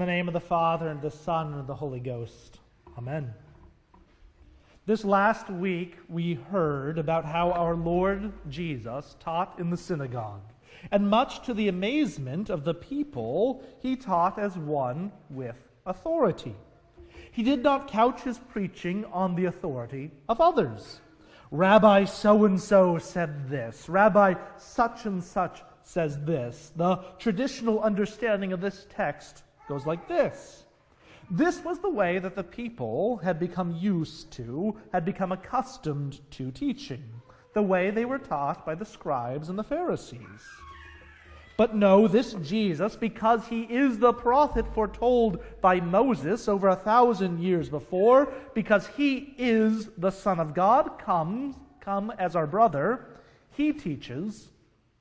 The name of the Father, and the Son, and the Holy Ghost. Amen. This last week, we heard about how our Lord Jesus taught in the synagogue. And much to the amazement of the people, he taught as one with authority. He did not couch his preaching on the authority of others. Rabbi so and so said this. Rabbi such and such says this. The traditional understanding of this text goes like this. This was the way that the people had become used to, had become accustomed to teaching, the way they were taught by the scribes and the Pharisees. But no, this Jesus, because he is the prophet foretold by Moses over a thousand years before, because he is the Son of God, comes come as our brother, he teaches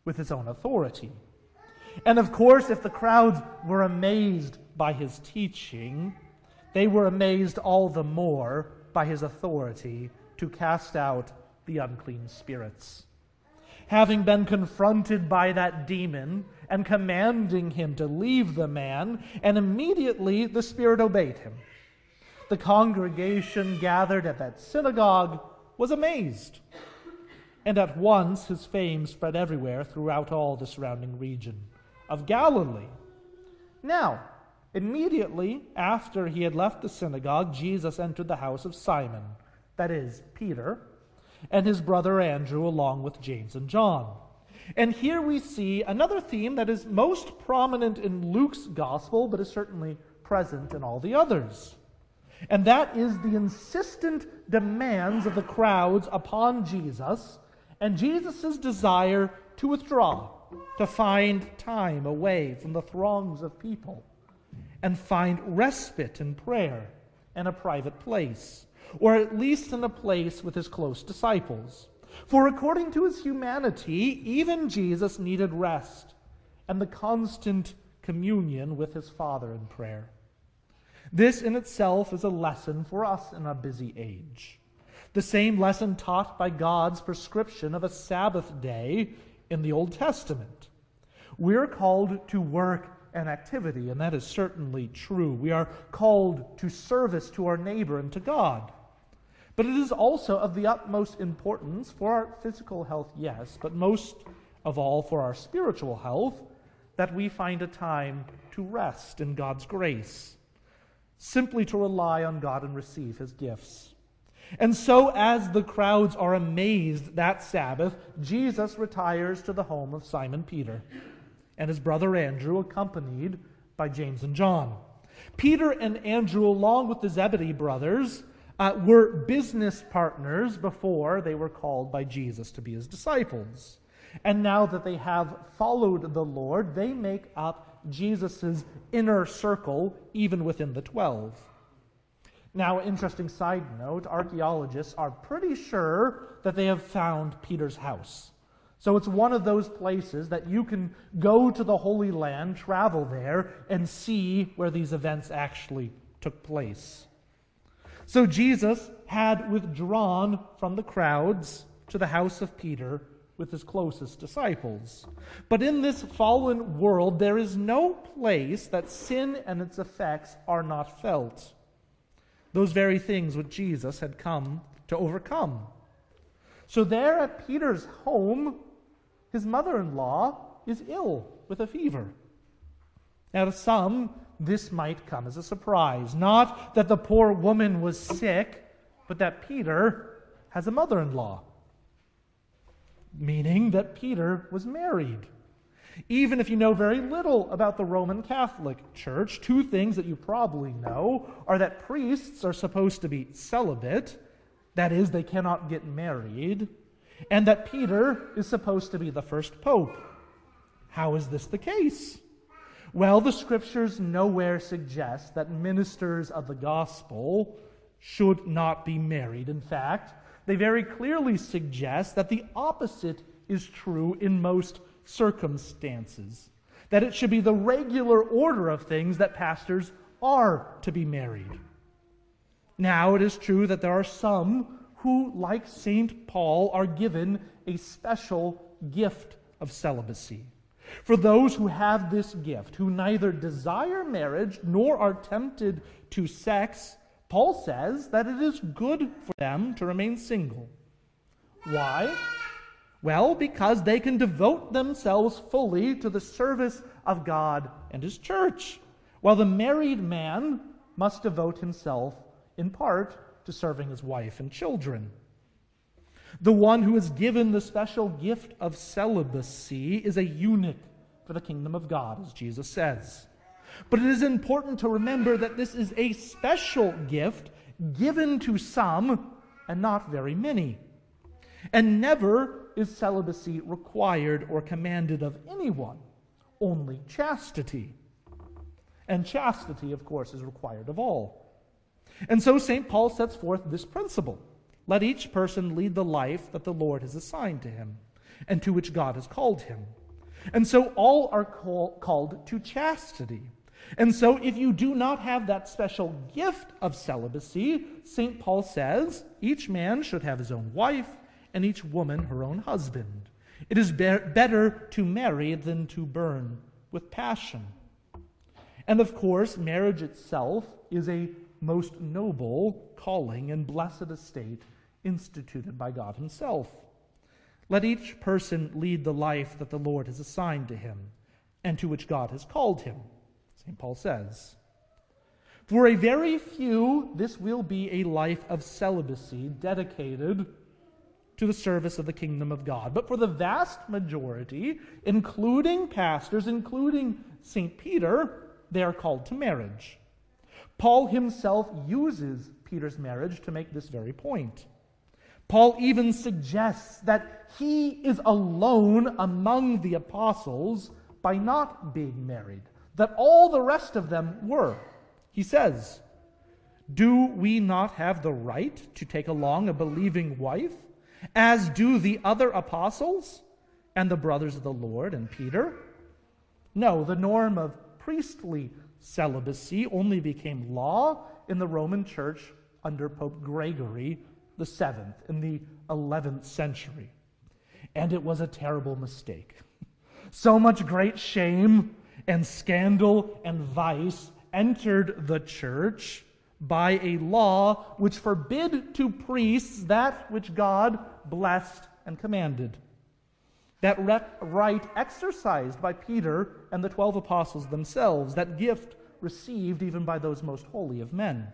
with his own authority. And of course, if the crowds were amazed by his teaching, they were amazed all the more by his authority to cast out the unclean spirits. Having been confronted by that demon and commanding him to leave the man, and immediately the spirit obeyed him. The congregation gathered at that synagogue was amazed. And at once his fame spread everywhere throughout all the surrounding region of Galilee. Now, immediately after he had left the synagogue, Jesus entered the house of Simon, that is, Peter, and his brother Andrew, along with James and John. And here we see another theme that is most prominent in Luke's gospel, but is certainly present in all the others. And that is the insistent demands of the crowds upon Jesus and Jesus' desire to withdraw to find time away from the throngs of people and find respite in prayer and a private place, or at least in a place with his close disciples. For according to his humanity, even Jesus needed rest and the constant communion with his Father in prayer. This in itself is a lesson for us in our busy age. The same lesson taught by God's prescription of a Sabbath day in the Old Testament. We're called to work and activity, and that is certainly true. We are called to service to our neighbor and to God. But it is also of the utmost importance for our physical health, yes, but most of all for our spiritual health, that we find a time to rest in God's grace, simply to rely on God and receive his gifts. And so, as the crowds are amazed that Sabbath, Jesus retires to the home of Simon Peter and his brother Andrew, accompanied by James and John. Peter and Andrew, along with the Zebedee brothers, uh, were business partners before they were called by Jesus to be his disciples. And now that they have followed the Lord, they make up Jesus' inner circle, even within the twelve. Now, interesting side note archaeologists are pretty sure that they have found Peter's house. So it's one of those places that you can go to the Holy Land, travel there, and see where these events actually took place. So Jesus had withdrawn from the crowds to the house of Peter with his closest disciples. But in this fallen world, there is no place that sin and its effects are not felt those very things which Jesus had come to overcome. So, there at Peter's home, his mother in law is ill with a fever. Now, to some, this might come as a surprise. Not that the poor woman was sick, but that Peter has a mother in law, meaning that Peter was married. Even if you know very little about the Roman Catholic Church, two things that you probably know are that priests are supposed to be celibate, that is, they cannot get married, and that Peter is supposed to be the first pope. How is this the case? Well, the scriptures nowhere suggest that ministers of the gospel should not be married. In fact, they very clearly suggest that the opposite is true in most circumstances. That it should be the regular order of things that pastors are to be married. Now, it is true that there are some who, like St. Paul, are given a special gift of celibacy. For those who have this gift, who neither desire marriage nor are tempted to sex, Paul says that it is good for them to remain single. Why? Well, because they can devote themselves fully to the service of God and His church, while the married man must devote himself in part to serving his wife and children. The one who is given the special gift of celibacy is a eunuch for the kingdom of God, as Jesus says. But it is important to remember that this is a special gift given to some and not very many. And never is celibacy required or commanded of anyone, only chastity. And chastity, of course, is required of all. And so St. Paul sets forth this principle let each person lead the life that the Lord has assigned to him and to which God has called him. And so all are call, called to chastity. And so, if you do not have that special gift of celibacy, St. Paul says each man should have his own wife and each woman her own husband. It is be- better to marry than to burn with passion. And of course, marriage itself is a most noble calling and blessed estate instituted by God Himself. Let each person lead the life that the Lord has assigned to him and to which God has called him, St. Paul says. For a very few, this will be a life of celibacy dedicated to the service of the kingdom of God. But for the vast majority, including pastors, including St. Peter, they are called to marriage. Paul himself uses Peter's marriage to make this very point. Paul even suggests that he is alone among the apostles by not being married, that all the rest of them were. He says, Do we not have the right to take along a believing wife, as do the other apostles and the brothers of the Lord and Peter? No, the norm of priestly celibacy only became law in the Roman Church under Pope Gregory the 7th in the 11th century. And it was a terrible mistake. So much great shame and scandal and vice entered the church by a law which forbid to priests that which God blessed and commanded. That right exercised by Peter and the twelve apostles themselves, that gift received even by those most holy of men.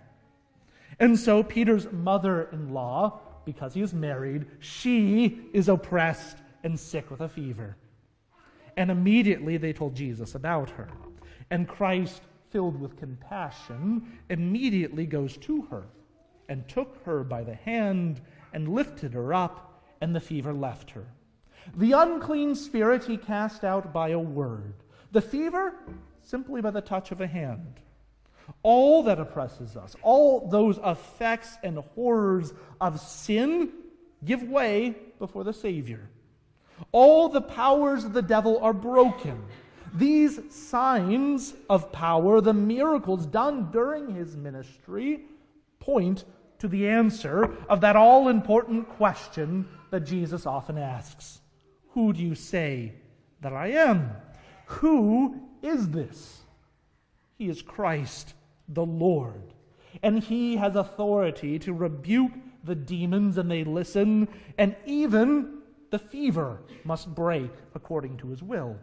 And so Peter's mother in law, because he is married, she is oppressed and sick with a fever. And immediately they told Jesus about her. And Christ, filled with compassion, immediately goes to her and took her by the hand and lifted her up, and the fever left her. The unclean spirit he cast out by a word, the fever simply by the touch of a hand. All that oppresses us, all those effects and horrors of sin give way before the Savior. All the powers of the devil are broken. These signs of power, the miracles done during his ministry, point to the answer of that all important question that Jesus often asks Who do you say that I am? Who is this? He is Christ the Lord. And he has authority to rebuke the demons and they listen, and even the fever must break according to his will.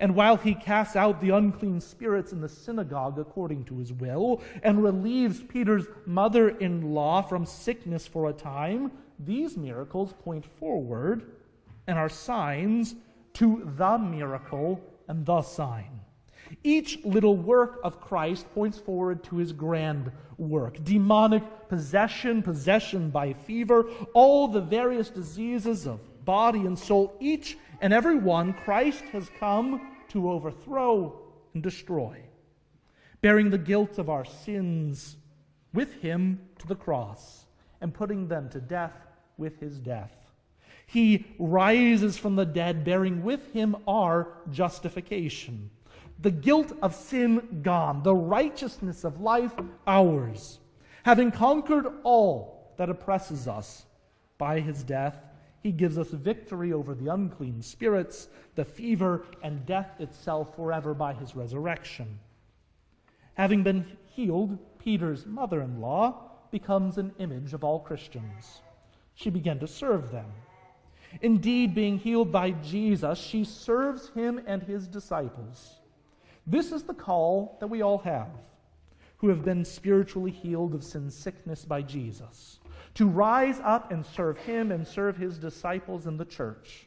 And while he casts out the unclean spirits in the synagogue according to his will, and relieves Peter's mother in law from sickness for a time, these miracles point forward and are signs to the miracle and the sign. Each little work of Christ points forward to his grand work. Demonic possession, possession by fever, all the various diseases of body and soul, each and every one Christ has come to overthrow and destroy, bearing the guilt of our sins with him to the cross and putting them to death with his death. He rises from the dead, bearing with him our justification the guilt of sin gone, the righteousness of life ours. Having conquered all that oppresses us by his death, He gives us victory over the unclean spirits, the fever, and death itself forever by his resurrection. Having been healed, Peter's mother in law becomes an image of all Christians. She began to serve them. Indeed, being healed by Jesus, she serves him and his disciples. This is the call that we all have who have been spiritually healed of sin sickness by Jesus to rise up and serve him and serve his disciples in the church,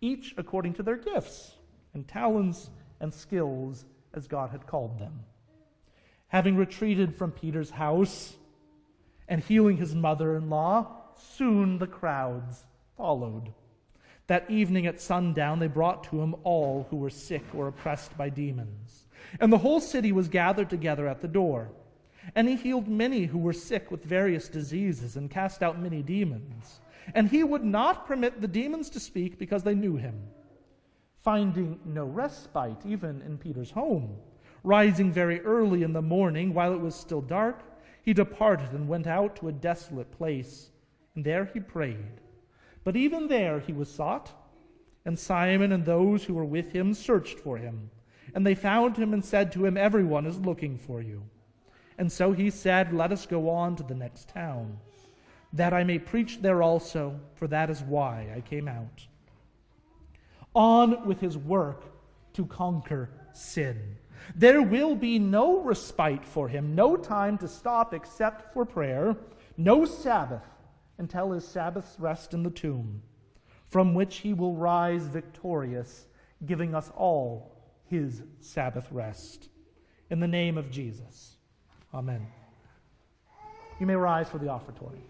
each according to their gifts and talents and skills as God had called them. Having retreated from Peter's house and healing his mother in law, soon the crowds followed. That evening at sundown, they brought to him all who were sick or oppressed by demons. And the whole city was gathered together at the door. And he healed many who were sick with various diseases and cast out many demons. And he would not permit the demons to speak because they knew him. Finding no respite, even in Peter's home, rising very early in the morning while it was still dark, he departed and went out to a desolate place. And there he prayed. But even there he was sought, and Simon and those who were with him searched for him. And they found him and said to him, Everyone is looking for you. And so he said, Let us go on to the next town, that I may preach there also, for that is why I came out. On with his work to conquer sin. There will be no respite for him, no time to stop except for prayer, no Sabbath until his Sabbath's rest in the tomb, from which he will rise victorious, giving us all his Sabbath rest. In the name of Jesus. Amen. You may rise for the offertory.